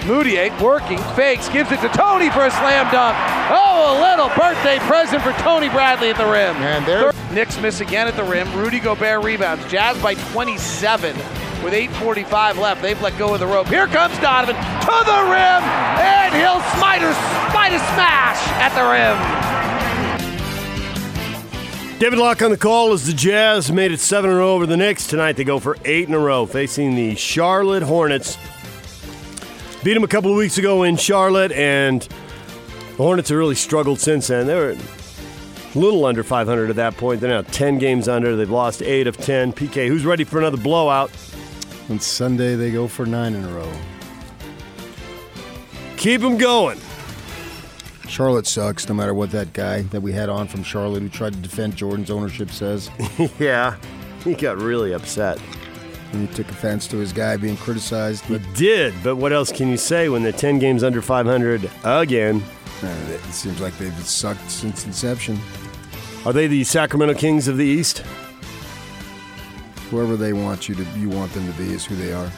Mudiay working, fakes, gives it to Tony for a slam dunk. Oh, a little birthday present for Tony Bradley at the rim. And there, Knicks miss again at the rim. Rudy Gobert rebounds. Jazz by 27 with 8.45 left. They've let go of the rope. Here comes Donovan to the rim, and he'll smite a, smite a smash at the rim. David Locke on the call as the Jazz made it seven in a row over the Knicks. Tonight they go for eight in a row, facing the Charlotte Hornets. Beat them a couple of weeks ago in Charlotte, and the Hornets have really struggled since then. They were a little under 500 at that point. They're now 10 games under. They've lost eight of 10. PK, who's ready for another blowout? on Sunday they go for nine in a row. Keep them going. Charlotte sucks, no matter what that guy that we had on from Charlotte who tried to defend Jordan's ownership says. yeah, he got really upset. And he took offense to his guy being criticized. He did, but what else can you say when they're 10 games under 500 again? uh, it seems like they've sucked since inception. Are they the Sacramento Kings of the East? Whoever they want you to, you want them to be is who they are.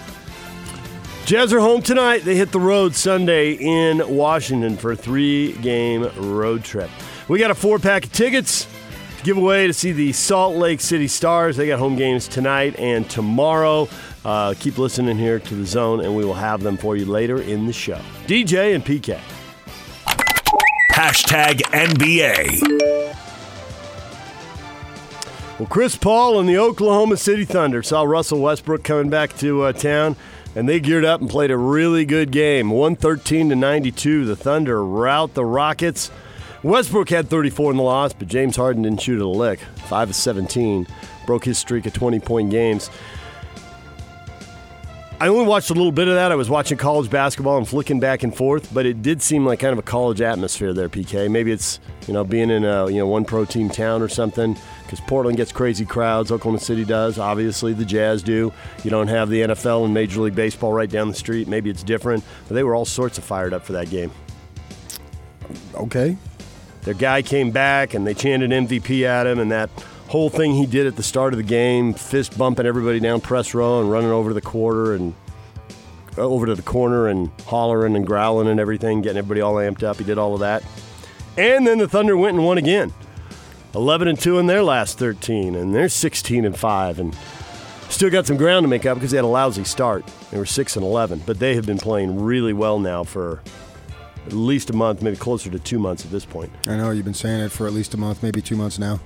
Jazz are home tonight. They hit the road Sunday in Washington for a three game road trip. We got a four pack of tickets to give away to see the Salt Lake City Stars. They got home games tonight and tomorrow. Uh, keep listening here to the zone, and we will have them for you later in the show. DJ and PK. Hashtag NBA. Well, Chris Paul and the Oklahoma City Thunder saw Russell Westbrook coming back to uh, town, and they geared up and played a really good game. 113 to 92. The Thunder rout the Rockets. Westbrook had 34 in the loss, but James Harden didn't shoot at a lick. 5 of 17. Broke his streak of 20 point games. I only watched a little bit of that. I was watching college basketball and flicking back and forth, but it did seem like kind of a college atmosphere there, PK. Maybe it's you know being in a you know one pro team town or something because Portland gets crazy crowds. Oklahoma City does. Obviously, the Jazz do. You don't have the NFL and Major League Baseball right down the street. Maybe it's different, but they were all sorts of fired up for that game. Okay. Their guy came back and they chanted MVP at him, and that whole thing he did at the start of the game, fist bumping everybody down press row and running over to the quarter and uh, over to the corner and hollering and growling and everything, getting everybody all amped up. He did all of that. And then the Thunder went and won again. 11 and 2 in their last 13 and they're 16 and 5 and still got some ground to make up because they had a lousy start. They were 6 and 11, but they have been playing really well now for at least a month, maybe closer to 2 months at this point. I know you've been saying it for at least a month, maybe two months now.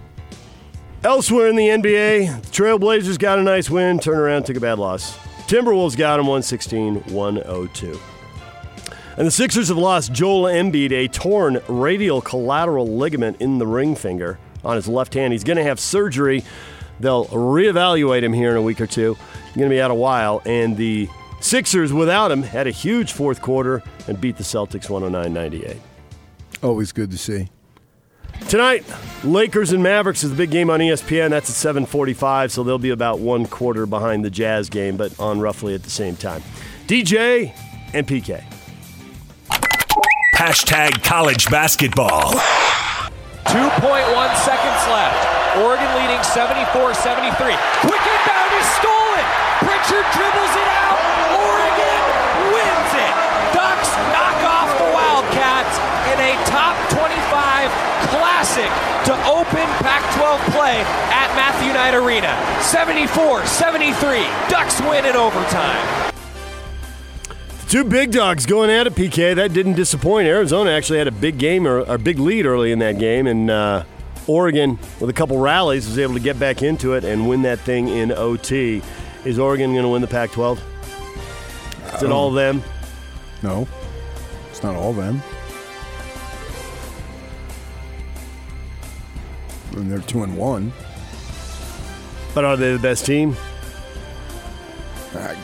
Elsewhere in the NBA, the Trailblazers got a nice win, turned around, took a bad loss. Timberwolves got them 116 102. And the Sixers have lost Joel Embiid, a torn radial collateral ligament in the ring finger on his left hand. He's going to have surgery. They'll reevaluate him here in a week or two. He's going to be out a while. And the Sixers, without him, had a huge fourth quarter and beat the Celtics 109 98. Always good to see. Tonight, Lakers and Mavericks is the big game on ESPN. That's at 7:45, so they'll be about one quarter behind the Jazz game, but on roughly at the same time. DJ and PK. Hashtag college basketball. 2.1 seconds left. Oregon leading 74-73. Quick inbound is stolen. Classic to open Pac-12 play at Matthew Knight Arena. 74-73. Ducks win in overtime. Two big dogs going at it, PK. That didn't disappoint. Arizona actually had a big game or a big lead early in that game, and uh, Oregon, with a couple rallies, was able to get back into it and win that thing in OT. Is Oregon going to win the Pac 12? Is it all of them? No, it's not all them. And they're two and one. But are they the best team? Uh,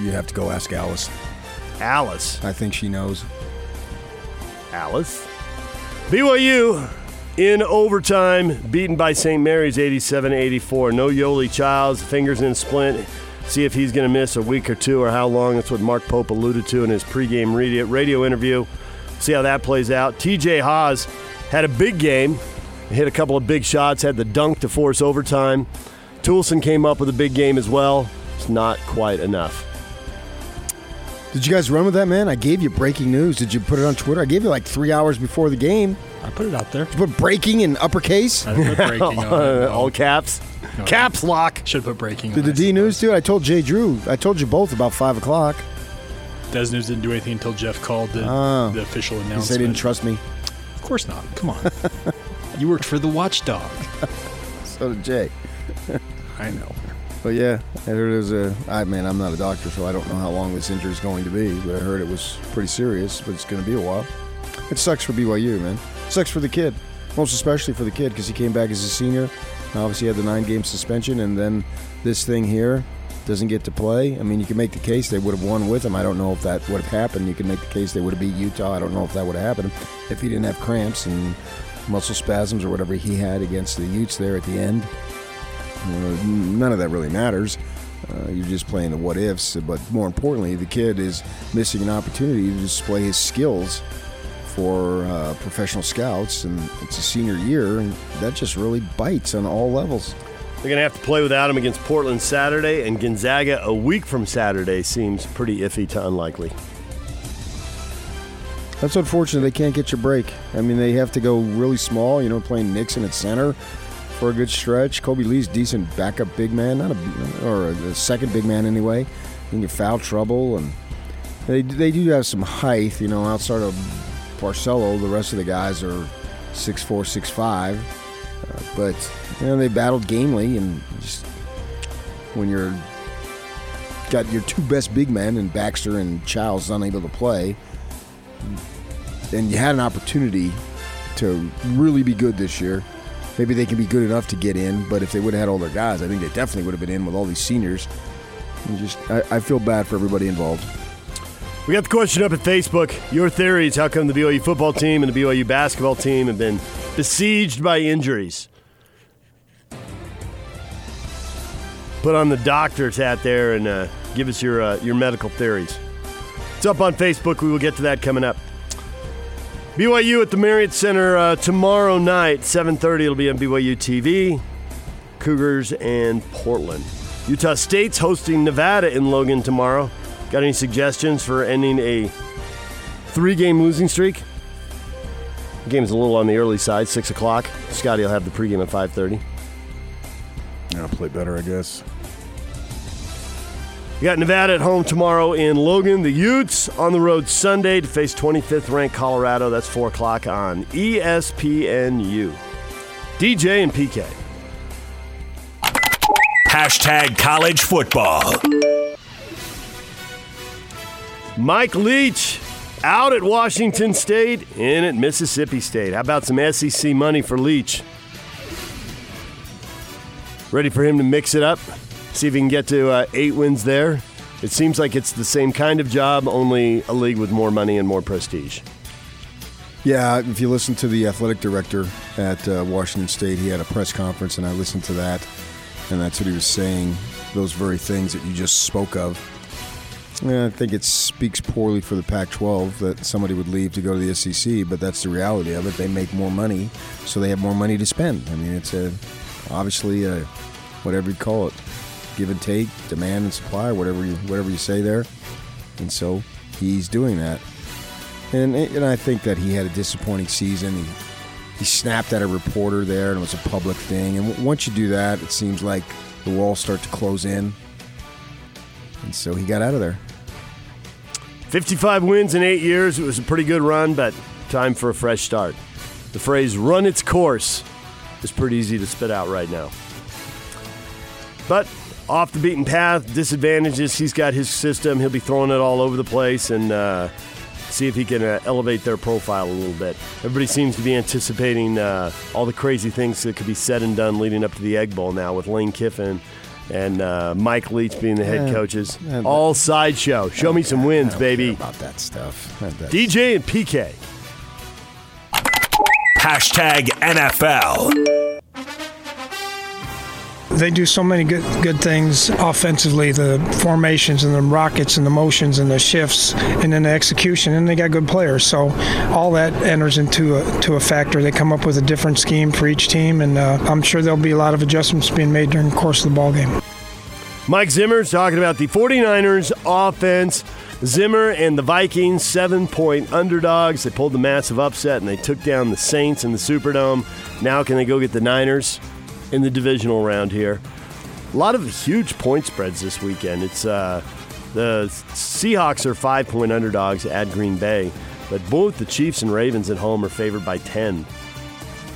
You have to go ask Alice. Alice. I think she knows. Alice? BYU in overtime, beaten by St. Mary's 87 84. No Yoeli Childs, fingers in splint. See if he's going to miss a week or two or how long. That's what Mark Pope alluded to in his pregame radio, interview. See how that plays out. TJ Haws had a big game, hit a couple of big shots, had the dunk to force overtime. Toolson came up with a big game as well. It's not quite enough. Did you guys run with that, man? I gave you breaking news. Did you put it on Twitter? I gave you like three hours before the game. I put it out there. Did you put breaking in uppercase? I didn't put breaking on it. no. All caps. No. Caps lock. Should put breaking Did on the it, D I News suppose. do it? I told Jay Drew. I told you both about five o'clock. Des News didn't do anything until Jeff called the, Oh. the official He said announcement. he didn't trust me. Of course not. Come on. you worked for the Watchdog. So did Jay. I know. But yeah, I heard it was a. I mean, I'm not a doctor, so I don't know how long this injury is going to be. But I heard it was pretty serious. But it's going to be a while. It sucks for BYU, man. It sucks for the kid, most especially for the kid because he came back as a senior. Obviously, had the nine-game suspension, and then this thing here doesn't get to play. I mean, you can make the case they would have won with him. I don't know if that would have happened. You can make the case they would have beat Utah. I don't know if that would have happened if he didn't have cramps and muscle spasms or whatever he had against the Utes there at the end. Know, none of that really matters. Uh, you're just playing the what ifs. But more importantly, the kid is missing an opportunity to display his skills for uh, professional scouts, and it's a senior year, and that just really bites on all levels. They're going to have to play without him against Portland Saturday, and Gonzaga a week from Saturday seems pretty iffy to unlikely. That's unfortunate. They can't get your break. I mean, they have to go really small. You know, playing Nixon at center for a good stretch. Kolby Lee's decent backup big man, not a or a, second big man anyway. You can get foul trouble, and they they do have some height. You know, outside of Barcelo, the rest of the guys are six four, six five. Uh, but you know, they battled gamely, and just when you're got your two best big men and Baxter and Childs unable to play and you had an opportunity to really be good this year. Maybe they can be good enough to get in, but if they would have had all their guys, I think they definitely would have been in with all these seniors. And just, I, I feel bad for everybody involved. We got the question up at Facebook. Your theories how come the BYU football team and the BYU basketball team have been besieged by injuries? Put on the doctor's hat there and uh, give us your, uh, your medical theories. It's up on Facebook. We will get to that coming up. BYU at the Marriott Center uh, tomorrow night, 7:30. It'll be on BYU TV. Cougars and Portland. Utah State's hosting Nevada in Logan tomorrow. Got any suggestions for ending a three-game losing streak? The game's a little on the early side, six o'clock. Scotty will have the pregame at 5:30. I'll play better, I guess. We got Nevada at home tomorrow in Logan. The Utes on the road Sunday to face 25th ranked Colorado. That's 4 o'clock on ESPNU. DJ and PK. Hashtag college football. Mike Leach out at Washington State, in at Mississippi State. How about some SEC money for Leach? Ready for him to mix it up? See if he can get to uh, eight wins there. It seems like it's the same kind of job, only a league with more money and more prestige. Yeah, if you listen to the athletic director at uh, Washington State, he had a press conference, and I listened to that, and that's what he was saying. Those very things that you just spoke of. Yeah, I think it speaks poorly for the Pac-12 that somebody would leave to go to the SEC, but that's the reality of it. They make more money, so they have more money to spend. I mean, it's a obviously a whatever you call it, give and take, demand and supply, whatever you whatever you say there. And so he's doing that. And and I think that he had a disappointing season. He he snapped at a reporter there, and it was a public thing. And w- once you do that, it seems like the walls start to close in. And so he got out of there. 55 wins in eight years. It was a pretty good run, but time for a fresh start. The phrase run its course is pretty easy to spit out right now. But off the beaten path, disadvantages. He's got his system. He'll be throwing it all over the place and uh, see if he can uh, elevate their profile a little bit. Everybody seems to be anticipating uh, all the crazy things that could be said and done leading up to the Egg Bowl now with Lane Kiffin and uh, Mike Leach being the head Yeah. coaches. Yeah, all sideshow. Show me some wins, I don't care baby. about that stuff. That- that's- DJ and PK. Hashtag NFL. They do so many good good things offensively, the formations and the rockets and the motions and the shifts and then the execution and they got good players. So all that enters into a to a factor. They come up with a different scheme for each team and uh, I'm sure there'll be a lot of adjustments being made during the course of the ball game. Mike Zimmer's talking about the 49ers offense. Zimmer and the Vikings, seven point underdogs. They pulled the massive upset and they took down the Saints in the Superdome. Now, can they go get the Niners in the divisional round here? A lot of huge point spreads this weekend. It's uh, the Seahawks are five point underdogs at Green Bay, but both the Chiefs and Ravens at home are favored by 10.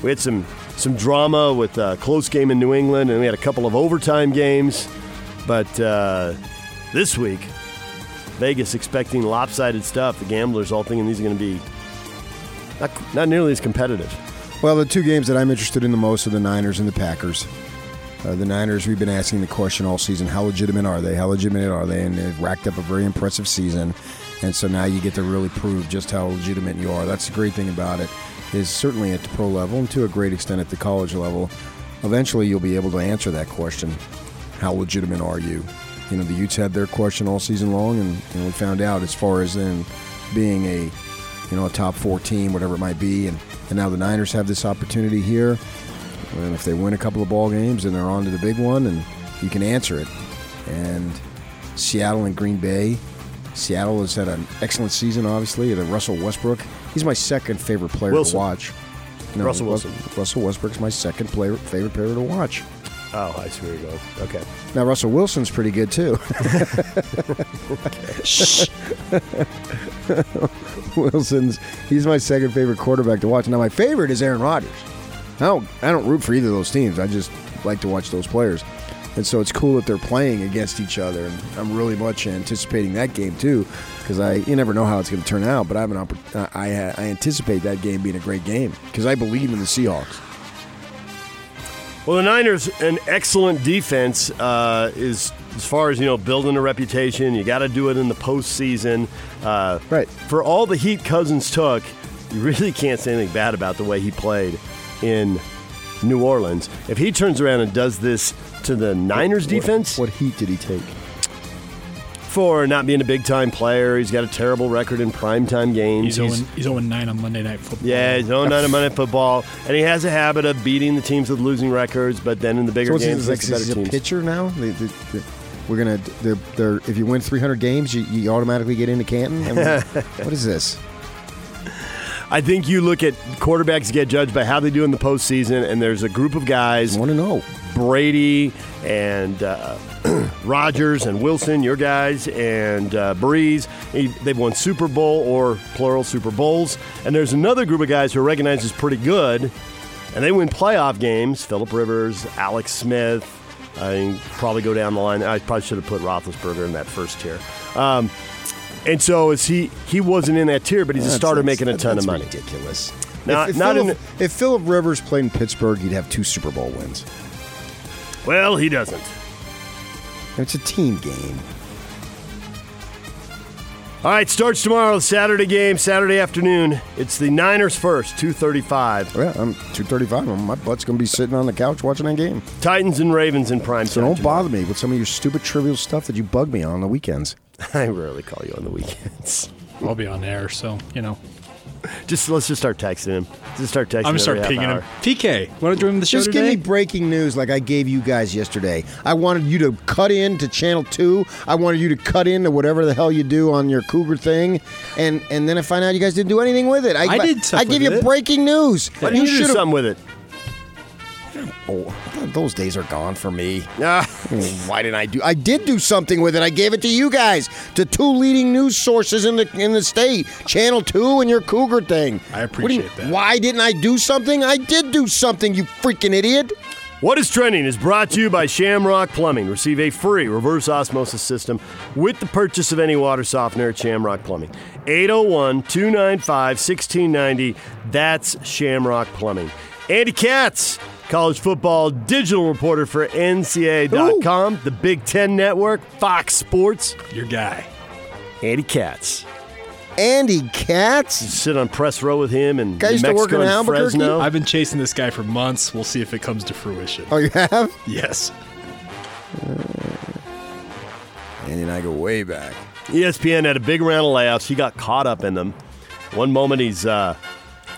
We had some some drama with a close game in New England, and we had a couple of overtime games. But uh, this week, Vegas expecting lopsided stuff. The gamblers all thinking these are going to be not, not nearly as competitive. Well, the two games that I'm interested in the most are the Niners and the Packers. Uh, the Niners, we've been asking the question all season: How legitimate are they? How legitimate are they? And they've racked up a very impressive season, and so now you get to really prove just how legitimate you are. That's the great thing about it. Is certainly at the pro level and to a great extent at the college level. Eventually, you'll be able to answer that question: How legitimate are you? You know, the Utes had their question all season long, and know, we found out as far as in being a you know a top four team, whatever it might be, and and now the Niners have this opportunity here. And if they win a couple of ball games, then they're on to the big one, and you can answer it. And Seattle and Green Bay. Seattle has had an excellent season, obviously. And Russell Westbrook, he's my second favorite player Wilson. to watch. Russell Rus- Wilson. Russell Westbrook's my second player, favorite player to watch. Oh, I see where you're going. Okay. Now Russell Wilson's pretty good too. Wilson's he's my second favorite quarterback to watch. Now my favorite is Aaron Rodgers. I don't I don't root for either of those teams. I just like to watch those players. And so it's cool that they're playing against each other, and I'm really much anticipating that game too, because I you never know how it's going to turn out. But I have an oppor- I I I anticipate that game being a great game because I believe in the Seahawks. Well, the Niners, an excellent defense, uh, is as far as you know, building a reputation. You got to do it in the postseason. Uh, Right. For all the heat Cousins took, you really can't say anything bad about the way he played in New Orleans. If he turns around and does this to the Niners defense, What, what heat did he take? For not being a big time player, he's got a terrible record in primetime games. He's 0 he's 0 9 on Monday Night Football. Yeah, he's 0 9 on Monday Night Football, and he has a habit of beating the teams with losing records. But then in the bigger So games, he, it's like, the is better he a pitcher now? They, they, they- we're gonna. They're, they're, if you win 300 games, you, you automatically get into Canton. I mean, what is this? I think you look at quarterbacks get judged by how they do in the postseason, and there's a group of guys, I want to know. Brady and uh, Rodgers and Wilson, your guys, and uh, Brees. They've won Super Bowl or plural Super Bowls, and there's another group of guys who are recognized as pretty good, and they win playoff games. Philip Rivers, Alex Smith. I probably go down the line. I probably should have put Roethlisberger in that first tier. Um, and so is he? He wasn't in that tier, but he's a That's- starter making a ton of money. Ridiculous. Not- if, if not in Philip, if Philip Rivers played in Pittsburgh, he'd have two Super Bowl wins. Well, he doesn't. It's a team game. All right, starts tomorrow. Saturday game, Saturday afternoon. It's the Niners first, two thirty-five. Yeah, I'm 235. My butt's gonna be sitting on the couch watching that game. Titans and Ravens in prime So time. don't bother me with some of your stupid trivial stuff that you bug me on on the weekends. I rarely call you on the weekends. I'll be on air, so, you know. Just let's just start texting him. Just start texting. Him. I'm going to start pinging half him. PK, want to join the show Just give today? me breaking news like I gave you guys yesterday. I wanted you to cut in to channel two. I wanted you to cut in to whatever the hell you do on your Cougar thing, and and then I find out you guys didn't do anything with it. I did stuff I give with you it. breaking news. Why didn't you do should've- something with it? Oh, those days are gone for me. Ah, Why didn't I do? I did do something with it. I gave it to you guys, to two leading news sources in the in the state, Channel Two and your Cougar thing. I do you- appreciate that. Why didn't I do something? I did do something. You freaking idiot. What is trending is brought to you by Shamrock Plumbing. Receive a free reverse osmosis system with the purchase of any water softener at Shamrock Plumbing. 801 295 1690. That's Shamrock Plumbing. Andy Katz, college football digital reporter for NCAA.com, the Big Ten Network, Fox Sports. Your guy. Andy Katz. Andy Katz. Sit on press row with him and Guy New used to work Mexico in and Albuquerque? Fresno. I've been chasing this guy for months. We'll see if it comes to fruition. Oh, you have? Yes. Andy and I go way back. ESPN had a big round of layoffs. He got caught up in them. One moment he's uh,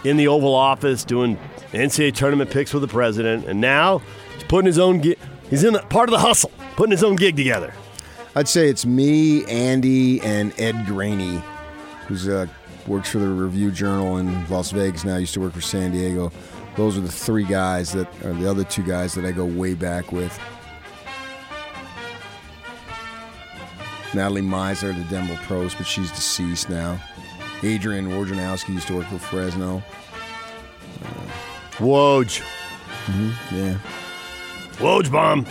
in the Oval Office doing NCAA tournament picks with the president, and now he's putting his own. He's in the, part of the hustle, putting his own gig together. I'd say it's me, Andy, and Ed Graney, who's uh, works for the Review Journal in Las Vegas now. Used to work for San Diego. Those are the three guys that are the other two guys that I go way back with. Natalie Meisler, the Denver Post, but she's deceased now. Adrian Wojnarowski used to work for Fresno. Woj, mm-hmm, Yeah. Woj bomb.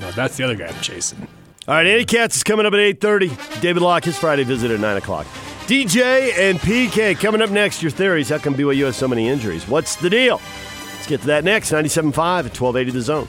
No, that's the other guy I'm chasing. All right, Andy Katz is coming up at eight thirty. David Locke, his Friday visit at nine o'clock. DJ and PK coming up next. Your theories: How come BYU has so many injuries? What's the deal? Let's get to that next. 97.5 at twelve eighty the zone.